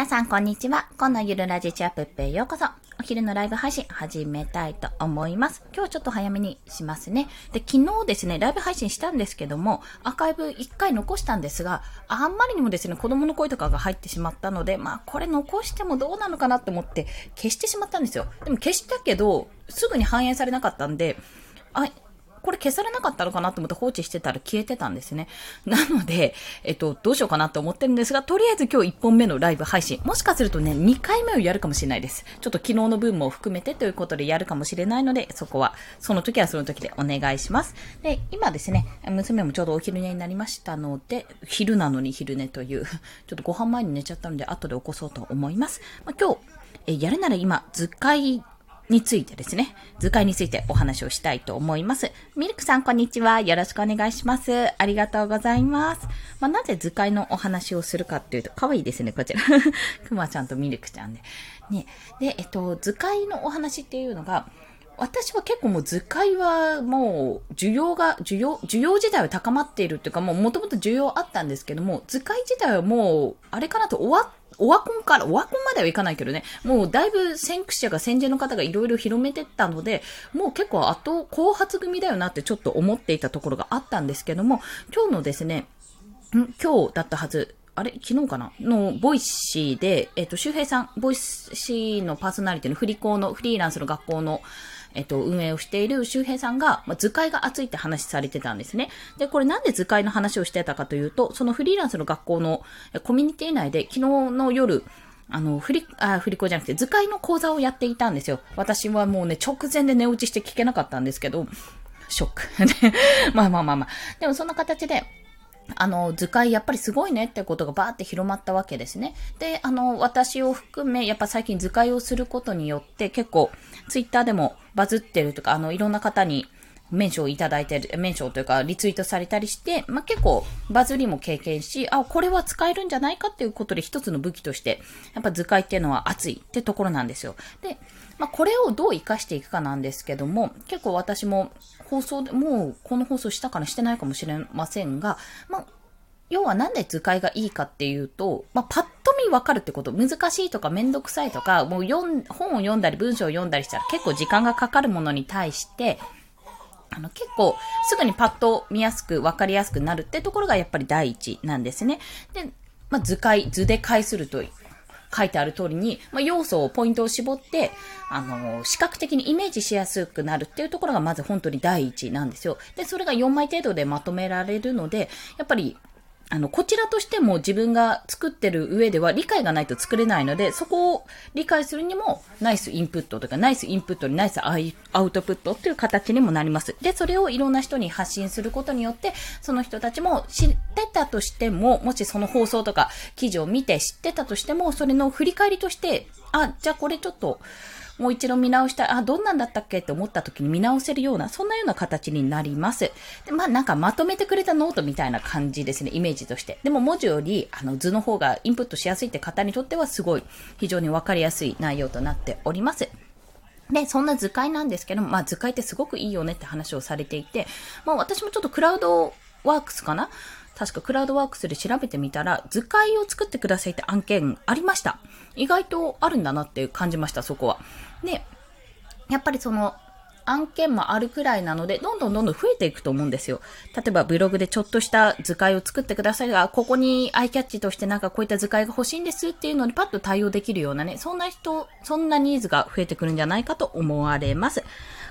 皆さん、こんにちは。このゆるラジチアップッペへようこそ。お昼のライブ配信始めたいと思います。今日はちょっと早めにしますね。で、昨日ですね、ライブ配信したんですけども、アーカイブ1回残したんですが、あんまりにもですね、子供の声とかが入ってしまったので、まあ、これ残してもどうなのかなと思って消してしまったんですよ。でも消したけど、すぐに反映されなかったんで、あ、これ消されなかったのかなと思って放置してたら消えてたんですね。なので、えっと、どうしようかなと思ってるんですが、とりあえず今日1本目のライブ配信、もしかするとね、2回目をやるかもしれないです。ちょっと昨日の分も含めてということでやるかもしれないので、そこは、その時はその時でお願いします。で、今ですね、娘もちょうどお昼寝になりましたので、昼なのに昼寝という、ちょっとご飯前に寝ちゃったので、後で起こそうと思います。まあ、今日、えやるなら今、図解についてですね、図解についてお話をしたいと思います。ミルクさん、こんにちは。よろしくお願いします。ありがとうございます。まあ、なぜ図解のお話をするかっていうと、可愛いいですね、こちら。くまちゃんとミルクちゃんで。ね。で、えっと、図解のお話っていうのが、私は結構もう図解はもう需要が、需要、需要自体は高まっているっていうかもう元々需要あったんですけども、図解自体はもう、あれかなと終わオワコンから、オワコンまではいかないけどね、もうだいぶ先駆者が先人の方がいろいろ広めてったので、もう結構後、後発組だよなってちょっと思っていたところがあったんですけども、今日のですね、ん？今日だったはず、あれ？昨日かな？の、 Voicy で、えっ、と、周平さん、 Voicy のパーソナリティのフリ校の、フリーランスの学校の、えっと、運営をしている周平さんが、まあ、図解が熱いって話されてたんですね。で、これなんで図解の話をしてたかというと、そのフリーランスの学校のコミュニティ内で昨日の夜、あの、フリ、あ、フリ校じゃなくて図解の講座をやっていたんですよ。私はもうね、直前で寝落ちして聞けなかったんですけど、ショック。まあまあまあまあ。でもそんな形で、あの、図解やっぱりすごいねってことがバーって広まったわけですね。で、あの、私を含め、やっぱ最近図解をすることによって結構、ツイッターでもバズってるとか、あの、いろんな方に、メンションをいただいてる、メンションというかリツイートされたりして、まあ、結構バズりも経験し、あ、これは使えるんじゃないかっていうことで一つの武器として、やっぱ図解っていうのは熱いってところなんですよ。で、まあ、これをどう活かしていくかなんですけども、結構私も放送で、もうこの放送したからしてないかもしれませんが、まあ、要はなんで図解がいいかっていうと、まあ、パッと見わかるってこと。難しいとかめんどくさいとか、もう読ん、本を読んだり文章を読んだりしたら結構時間がかかるものに対して、あの、結構、すぐにパッと見やすく、分かりやすくなるってところがやっぱり第一なんですね。で、まあ、図解、図で解すると書いてある通りに、まあ、要素を、ポイントを絞って、あの、視覚的にイメージしやすくなるっていうところがまず本当に第一なんですよ。で、それが4枚程度でまとめられるので、やっぱり、あの、こちらとしても自分が作ってる上では理解がないと作れないので、そこを理解するにも、ナイスインプットとか、ナイスインプットにナイスアウトプットっていう形にもなります。で、それをいろんな人に発信することによって、その人たちも知ってたとしても、もしその放送とか記事を見て知ってたとしても、それの振り返りとして、あ、じゃあこれちょっと、もう一度見直したい、あ、どんなんだったっけって思った時に見直せるような、そんなような形になります。で、まあなんかまとめてくれたノートみたいな感じですね、イメージとして。でも文字より、あの図の方がインプットしやすいって方にとってはすごい、非常にわかりやすい内容となっております。で、そんな図解なんですけども、まあ図解ってすごくいいよねって話をされていて、まあ私もちょっとクラウドワークスかな確かクラウドワークスで調べてみたら、図解を作ってくださいって案件ありました。意外とあるんだなって感じました、そこは。で、やっぱりその、案件もあるくらいなので、どんどんどんどん増えていくと思うんですよ。例えばブログでちょっとした図解を作ってくださいが、ここにアイキャッチとしてなんかこういった図解が欲しいんですっていうのにパッと対応できるようなね、そんな人、そんなニーズが増えてくるんじゃないかと思われます。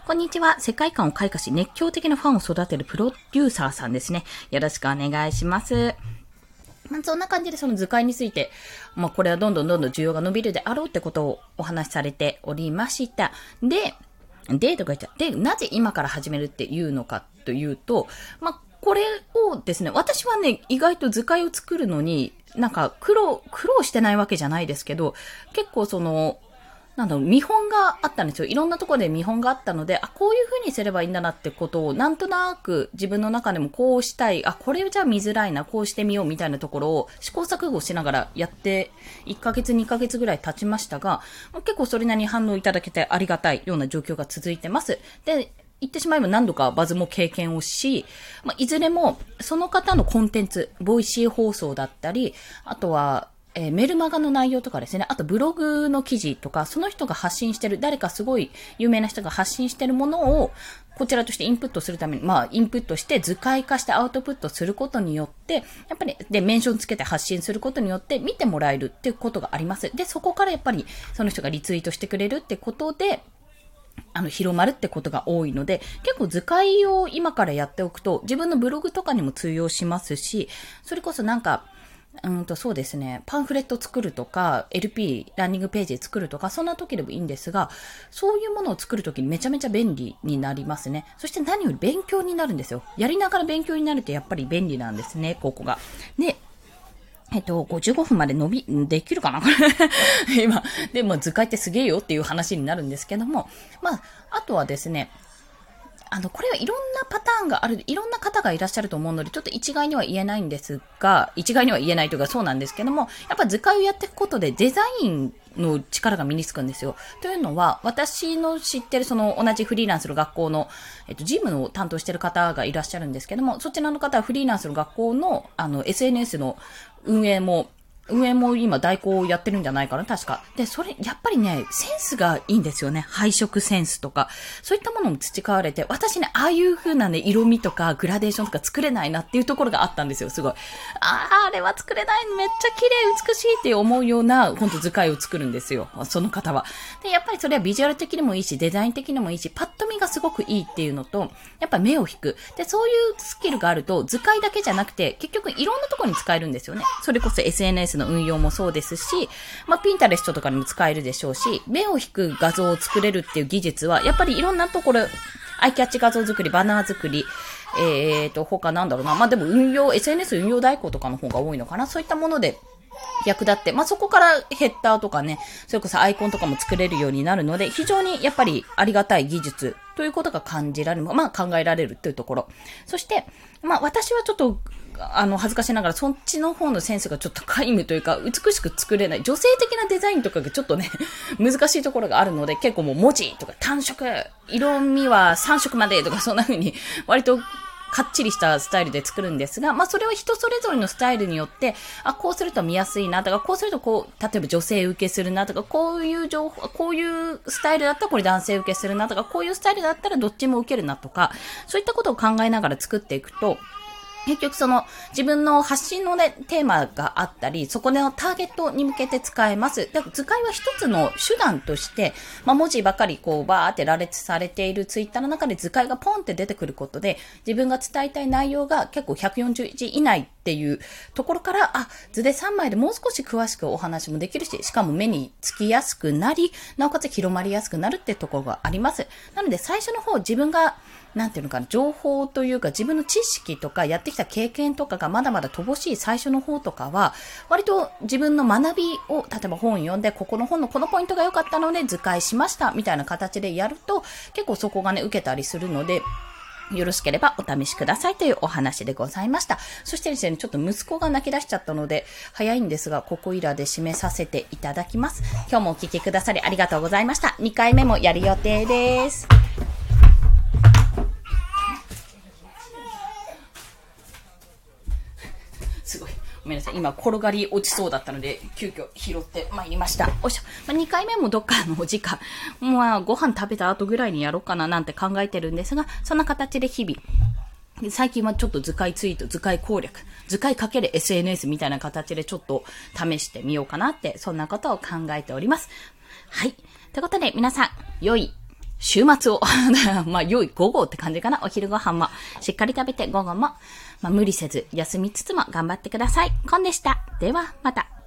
こんにちは。世界観を開花し、熱狂的なファンを育てるプロデューサーさんですね。よろしくお願いします。まあ、そんな感じでその図解について、まあ、これはどんどんどんどん需要が伸びるであろうってことをお話しされておりました。で、で、とか言っちゃって、なぜ今から始めるっていうのかというと、まあ、これをですね、私はね、意外と図解を作るのに、なんか苦労、苦労してないわけじゃないですけど、結構その、なんだろう、見本があったんですよ。いろんなところで見本があったので、あ、こういう風にすればいいんだなってことを、なんとなく自分の中でもこうしたい、あ、これじゃ見づらいな、こうしてみようみたいなところを試行錯誤しながらやって、1ヶ月、2ヶ月ぐらい経ちましたが、結構それなりに反応いただけてありがたいような状況が続いてます。で、言ってしまえば何度かバズも経験をし、まあ、いずれもその方のコンテンツ、 Voicy 放送だったり、あとは、えー、メルマガの内容とかですね、あとブログの記事とか、その人が発信してる、誰かすごい有名な人が発信してるものを、こちらとしてインプットするために、まあ、インプットして図解化してアウトプットすることによって、やっぱり、で、メンションつけて発信することによって見てもらえるっていうことがあります。で、そこからやっぱり、その人がリツイートしてくれるってことで、あの、広まるってことが多いので、結構図解を今からやっておくと、自分のブログとかにも通用しますし、それこそなんか、うんと、そうですね。パンフレット作るとか、LP、ランニングページ作るとか、そんな時でもいいんですが、そういうものを作るときにめちゃめちゃ便利になりますね。そして何より勉強になるんですよ。やりながら勉強になるってやっぱり便利なんですね、ここが。で、えっと、55分まで伸び、できるかな？今。でも図解ってすげえよっていう話になるんですけども。まあ、あとはですね、あの、これはいろんなパターンがある、いろんな方がいらっしゃると思うので、ちょっと一概には言えないんですが、一概には言えないというかそうなんですけども、やっぱ図解をやっていくことでデザインの力が身につくんですよ。というのは、私の知ってるその同じフリーランスの学校の、えっと、ジムの担当してる方がいらっしゃるんですけども、そちらの方はフリーランスの学校の、あの、SNS の運営も上も今代行をやってるんじゃないかな、確か。で、それ、やっぱりね、センスがいいんですよね。配色センスとか。そういったものも培われて、私ね、ああいう風なね、色味とかグラデーションとか作れないなっていうところがあったんですよ、すごい。ああ、あれは作れないめっちゃ綺麗、美しいって思うような、ほんと図解を作るんですよ。その方は。で、やっぱりそれはビジュアル的にもいいし、デザイン的にもいいし、パッと見がすごくいいっていうのと、やっぱ目を引く。で、そういうスキルがあると、図解だけじゃなくて、結局いろんなところに使えるんですよね。それこそ SNS の運用もそうですし、まあ、ピンタレストとかにも使えるでしょうし、目を引く画像を作れるっていう技術は、やっぱりいろんなところ、アイキャッチ画像作り、バナー作り、えーと、他なんだろうな。まあ、でも運用、SNS 運用代行とかの方が多いのかな。そういったもので、役立って、まあ、そこからヘッダーとかね、それこそアイコンとかも作れるようになるので、非常にやっぱりありがたい技術ということが感じられる、まあ、考えられるというところ。そして、まあ、私はちょっとあの、恥ずかしながら、そっちの方のセンスがちょっと皆無というか、美しく作れない、女性的なデザインとかがちょっとね、難しいところがあるので、結構もう文字とか単色、色味は3色までとか、そんな風に、割とかっちりしたスタイルで作るんですが、まあそれは人それぞれのスタイルによって、あ、こうすると見やすいなとか、こうするとこう、例えば女性受けするなとか、こういう情報、こういうスタイルだったらこれ男性受けするなとか、こういうスタイルだったらどっちも受けるなとか、そういったことを考えながら作っていくと、結局その自分の発信のね、テーマがあったり、そこでのターゲットに向けて使えます。で図解は一つの手段として、まあ、文字ばかりこうバーって羅列されているツイッターの中で図解がポンって出てくることで、自分が伝えたい内容が結構140字以内っていうところから、あ、図で3枚でもう少し詳しくお話もできるし、しかも目につきやすくなり、なおかつ広まりやすくなるってところがあります。なので最初の方自分がなんていうのかな、情報というか自分の知識とかやってきた経験とかがまだまだ乏しい最初の方とかは、割と自分の学びを、例えば本読んで、ここの本のこのポイントが良かったので図解しました、みたいな形でやると、結構そこがね、受けたりするので、よろしければお試しくださいというお話でございました。そしてですね、ちょっと息子が泣き出しちゃったので、早いんですが、ここいらで締めさせていただきます。今日もお聴きくださりありがとうございました。2回目もやる予定です。すごい。ごめんなさい。今、転がり落ちそうだったので、急遽拾ってまいりました。おしょ。まあ、2回目もどっかのお時間、まあ、ご飯食べた後ぐらいにやろうかななんて考えてるんですが、そんな形で日々、最近はちょっと図解ツイート、図解攻略、図解かける SNS みたいな形でちょっと試してみようかなって、そんなことを考えております。はい。ということで、皆さん、良い週末を まあ、良い午後って感じかな。お昼ご飯もしっかり食べて午後も、まあ、無理せず休みつつも頑張ってください。コンでした。では、また。